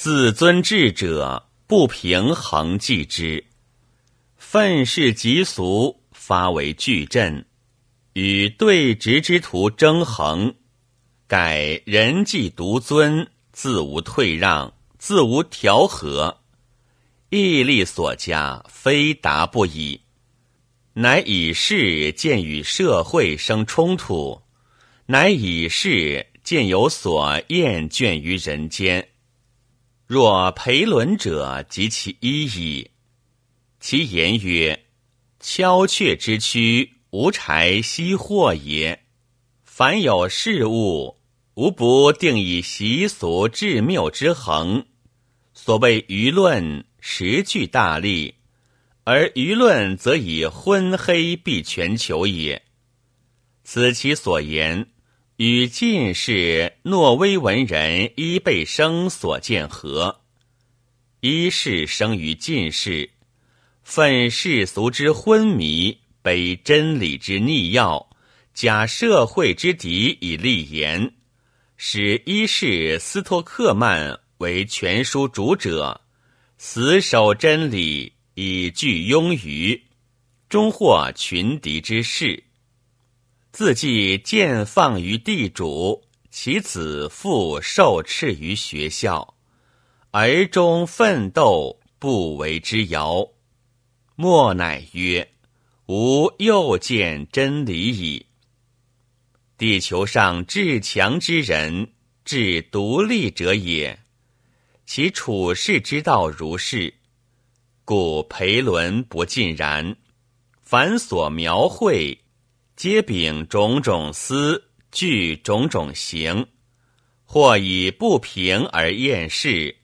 自尊智者不平衡继之，愤世嫉俗发为巨阵，与对直之徒争衡，改人既独尊，自无退让，自无调和，毅力所加，非达不已。乃以事见与社会生冲突，乃以事见有所厌倦于人间。若裴伦者，及其一矣。其言曰：“敲雀之躯，无柴熄火也。凡有事物，无不定以习俗致谬之衡。所谓舆论，实具大利。”而舆论则以昏黑蔽全球也。此其所言，与进士诺威文人伊贝生所见合。一世生于进士，愤世俗之昏迷，悲真理之逆要，假社会之敌以立言，使一世斯托克曼为全书主者，死守真理。以拒庸于，终获群敌之势。自继剑放于地主，其子复受斥于学校，而终奋斗不为之遥。莫乃曰：“吾又见真理矣。”地球上至强之人，至独立者也，其处世之道如是。故裴伦不尽然，凡所描绘，皆秉种种思，具种种行，或以不平而厌世，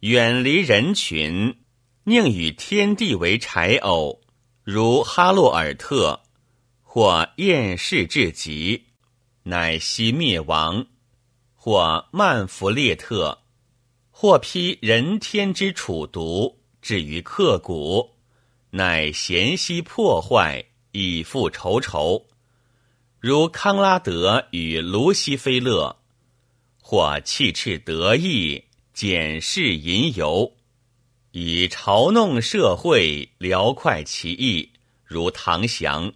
远离人群，宁与天地为柴偶，如哈洛尔特；或厌世至极，乃悉灭亡；或曼弗列特；或披人天之楚毒。至于刻骨，乃咸息破坏，以复仇仇。如康拉德与卢西菲勒，或气斥得意，检视吟游，以嘲弄社会，聊快其意，如唐祥。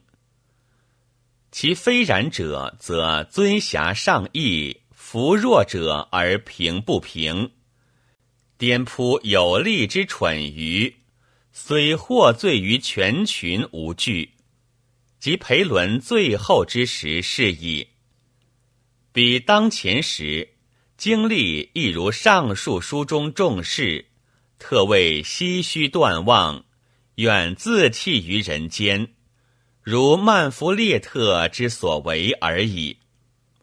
其非然者，则尊侠上义，扶弱者而平不平。颠扑有力之蠢愚，虽获罪于全群无惧，及裴伦最后之时是矣。比当前时，经历亦如上述书中重视，特为唏嘘断望，远自弃于人间，如曼弗列特之所为而已。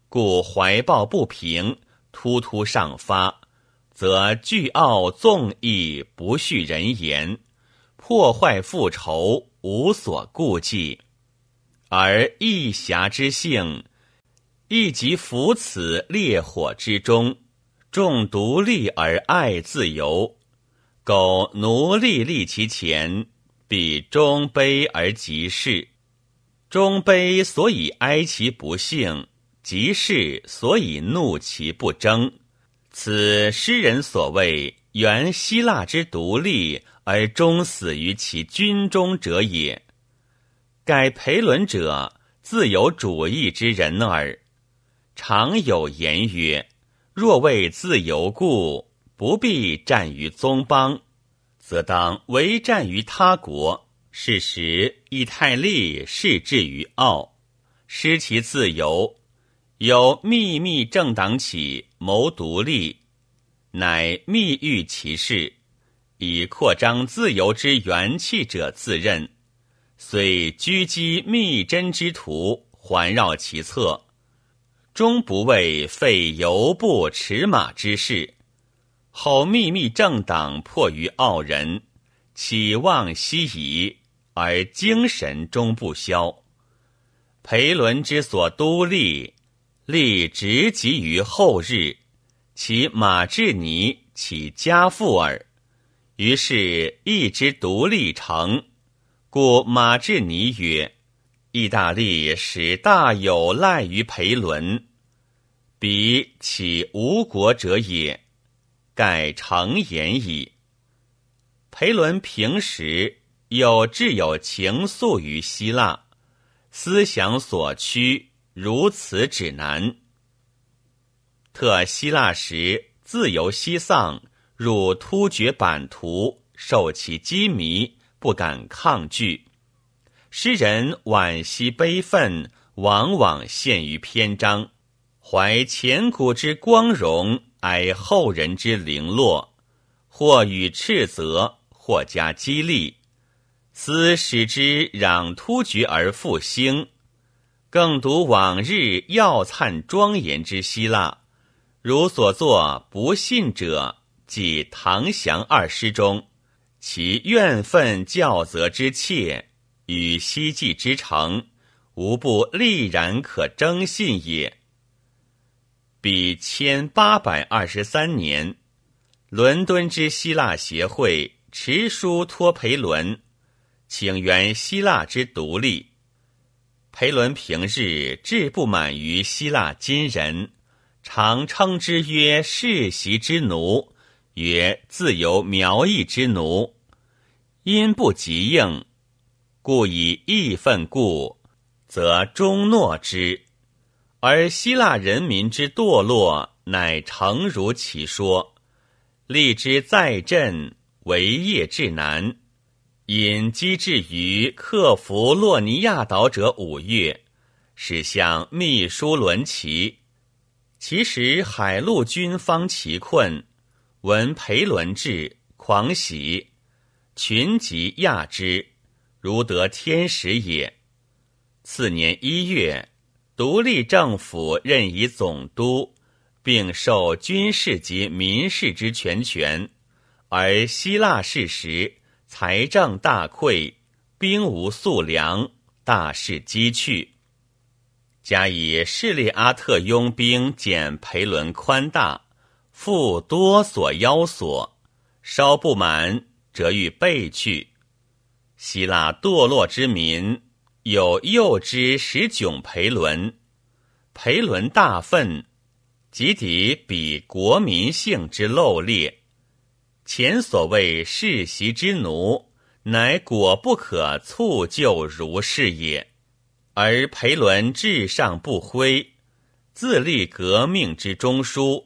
故怀抱不平，突突上发。则惧傲纵意，不恤人言，破坏复仇，无所顾忌；而义侠之性，亦即伏此烈火之中，重独立而爱自由。苟奴隶立其前，必终悲而即逝；终悲所以哀其不幸，即逝所以怒其不争。此诗人所谓原希腊之独立而终死于其军中者也。改裴伦者，自有主义之人耳。常有言曰：若为自由故，不必战于宗邦，则当为战于他国。是时，以太利是至于傲，失其自由。有秘密政党起，谋独立，乃密欲其事，以扩张自由之元气者自任，遂狙击密针之徒，环绕其侧，终不为废犹不驰马之事。后秘密政党迫于傲人，期望息矣，而精神终不消。裴伦之所督立。立直及于后日，其马志尼起家父耳。于是一之独立成，故马志尼曰：“意大利使大有赖于裴伦，彼岂无国者也？盖成言矣。裴伦平时有挚有情愫于希腊，思想所趋，如此指南。特希腊时，自由西丧，入突厥版图，受其羁迷，不敢抗拒。诗人惋惜悲愤，往往陷于篇章，怀前古之光荣，哀后人之零落，或与斥责，或加激励，思使之攘突厥而复兴，更读往日耀灿庄严之希腊。如所作不信者，即唐降二诗中，其怨愤教责之切与希冀之诚，无不立然可征信也。比千八百二十三年，伦敦之希腊协会持书托裴伦，请援希腊之独立。裴伦平日志不满于希腊今人。常称之曰世袭之奴，曰自由苗裔之奴，因不及应，故以义愤故，则终诺之。而希腊人民之堕落，乃诚如其说，立之在阵，为业至难，因机至于克服洛尼亚岛者五月，使向秘书伦齐。其实海陆军方其困，闻裴伦至，狂喜，群集亚之，如得天使也。次年一月，独立政府任以总督，并受军事及民事之全权。而希腊事时，财政大溃，兵无粟粮，大势积去。加以势力阿特拥兵减裴伦宽大，复多所邀索，稍不满，则欲背去。希腊堕落之民有幼之使窘培伦，培伦大愤，即抵彼国民性之陋劣。前所谓世袭之奴，乃果不可促就如是也。而培伦至上不徽，自立革命之中枢。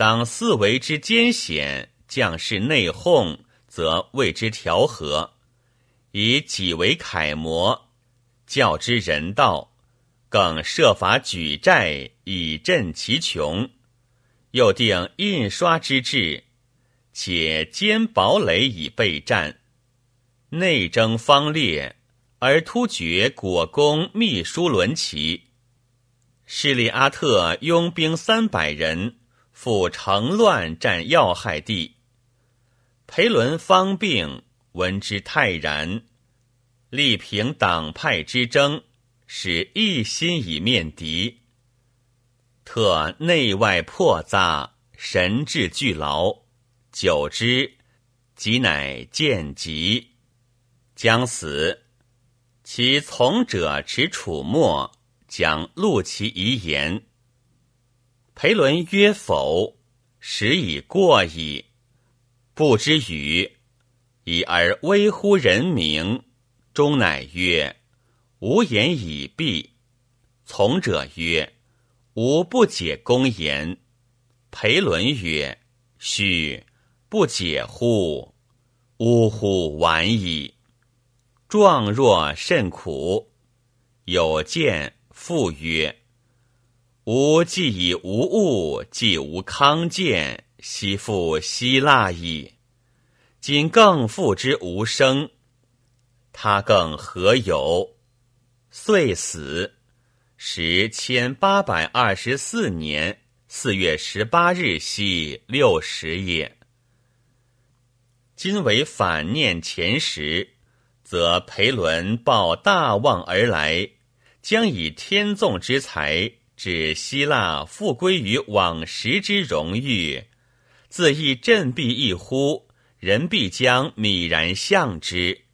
当四维之艰险，将士内讧，则为之调和；以己为楷模，教之人道，更设法举债以振其穷。又定印刷之制，且坚堡垒以备战。内争方烈。而突厥果公秘书伦齐，势利阿特拥兵三百人，赴城乱占要害地。裴伦方病，闻之泰然，力平党派之争，使一心以面敌。特内外破杂，神志俱劳，久之，即乃见疾，将死。其从者持楚墨，将录其遗言。裴伦曰：“否，时已过矣。不知语，已而微乎人名。”终乃曰：“吾言已毕。”从者曰：“吾不解公言。”裴伦曰：“须不解乎？呜呼，晚矣。”状若甚苦，有见复曰：“吾既以无物，既无康健，悉复希腊矣。今更复之无生，他更何有？”遂死，时千八百二十四年四月十八日，系六十也。今为反念前时。则裴伦抱大望而来，将以天纵之才，指希腊复归于往时之荣誉，自亦振臂一呼，人必将泯然向之。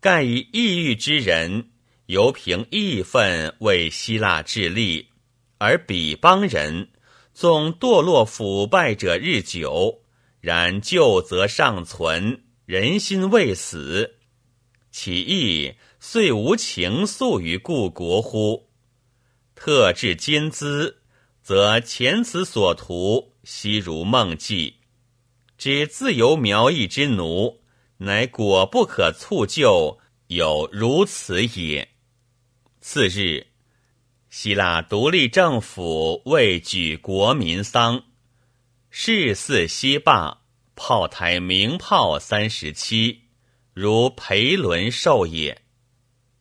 盖以异域之人，犹凭义愤为希腊致力，而彼邦人纵堕落腐败者日久，然旧则尚存，人心未死，其意遂无情愫于故国乎？特至今兹，则前此所图，悉如梦境。知自由苗裔之奴，乃果不可促就，有如此也。次日，希腊独立政府为举国民丧，事似西坝，炮台鸣炮三十七，如裴伦寿也。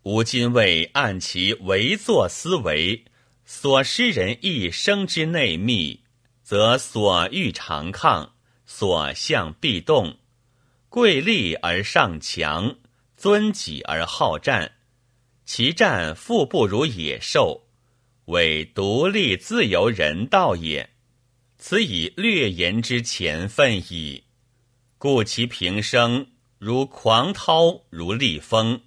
吾今为按其为作思维，所施人一生之内密，则所欲常抗。所向必动，贵立而上强，尊己而好战，其战复不如野兽，为独立自由人道也。此以略言之前分矣。故其平生如狂涛，如厉风，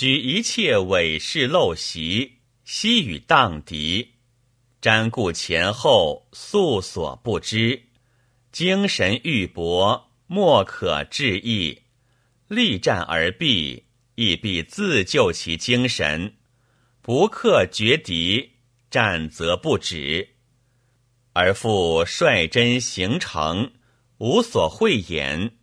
举一切伪事陋习，悉与荡涤，瞻顾前后，素所不知。精神欲搏，莫可置意；力战而毙，亦必自救其精神。不克绝敌，战则不止。而复率真行成，无所讳言，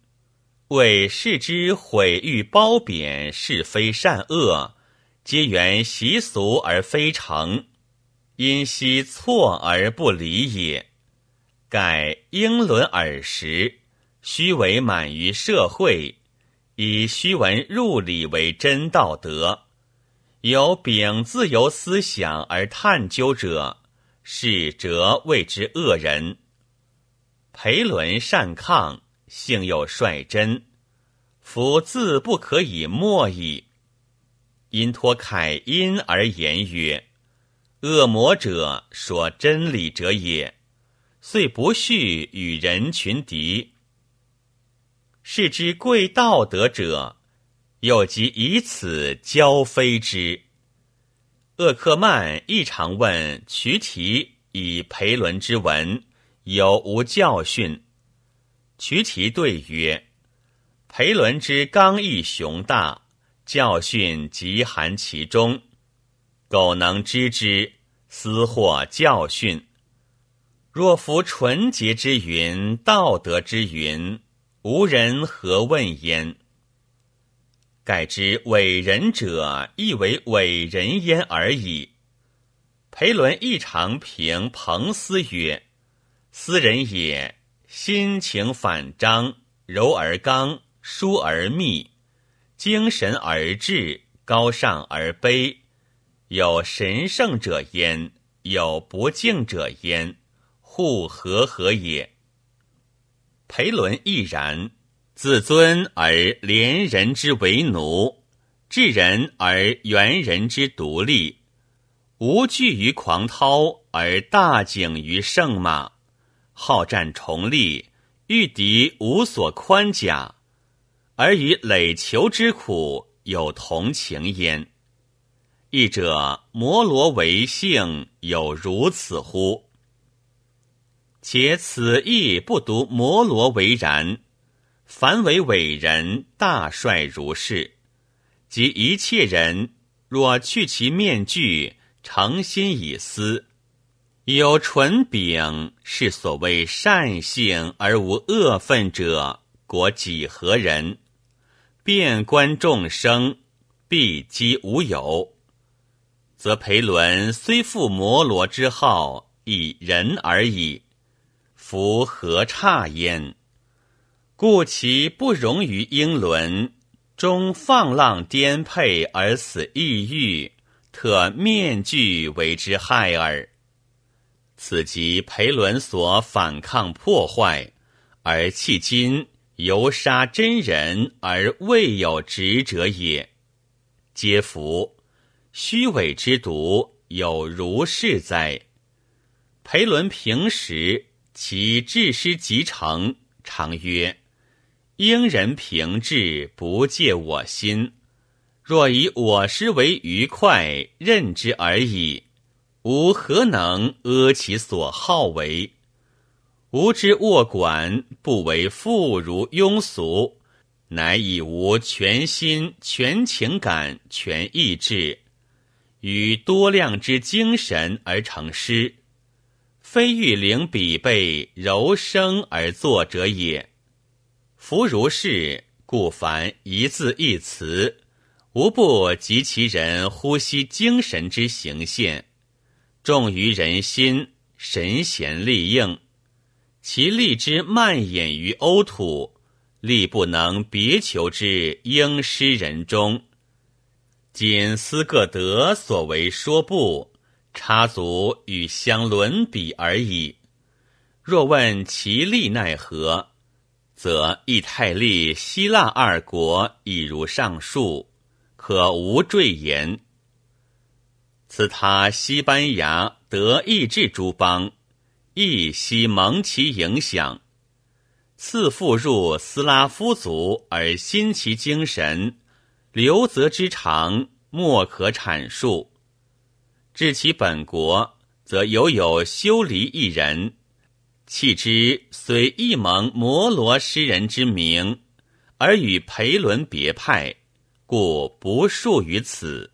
为世之毁誉褒贬是非善恶，皆缘习俗而非成，因惜错而不理也。盖英伦耳时，虚伪满于社会，以虚文入理为真道德。有秉自由思想而探究者，是则谓之恶人。裴伦善抗，性又率真，夫自不可以默矣。因托凯因而言曰：“恶魔者，说真理者也。”遂不恤与人群敌，是之贵道德者，又即以此交非之。厄克曼亦常问瞿提以裴伦之文有无教训？瞿提对曰：“裴伦之刚毅雄大，教训极含其中。苟能知之，思获教训。”若夫纯洁之云，道德之云，无人何问焉？盖之伟人者，亦为伟人焉而已。裴伦亦常评彭斯曰：“斯人也，心情反张，柔而刚，疏而密，精神而志，高尚而卑，有神圣者焉，有不敬者焉。”互和合也。裴伦亦然，自尊而怜人之为奴，治人而援人之独立，无惧于狂涛而大景于圣马，好战重利，遇敌无所宽甲，而与累求之苦有同情焉。译者摩罗为性有如此乎？且此亦不独摩罗为然，凡为伟人大帅如是，即一切人若去其面具，诚心以思，有纯秉，是所谓善性而无恶分者，果几何人？遍观众生，必积无有，则裴伦虽负摩罗之号，以人而已。夫何差焉？故其不容于英伦，终放浪颠沛而死抑郁，特面具为之害耳。此即裴伦所反抗破坏，而迄今犹杀真人而未有执者也。皆夫虚伪之毒有如是哉？裴伦平时。其治师极诚，常曰：“应人平治，不借我心。若以我师为愉快，任之而已，吾何能阿其所好为？吾之握管，不为妇孺庸俗，乃以吾全心、全情感、全意志，与多量之精神而成诗，非欲领笔背柔声而作者也。夫如是，故凡一字一词，无不及其人呼吸精神之形现，重于人心，神闲力应。其力之蔓延于欧土，力不能别求之应诗人中。仅斯各德所为说不，插足与相伦比而已。若问其力奈何，则意太利、希腊二国已如上述，可无赘言。此他西班牙、德意志诸邦。亦悉蒙其影响，次复入斯拉夫族而心其精神，留泽之长莫可阐述。至其本国，则犹有修离一人，弃之虽亦蒙摩罗诗人之名，而与裴伦别派，故不述于此。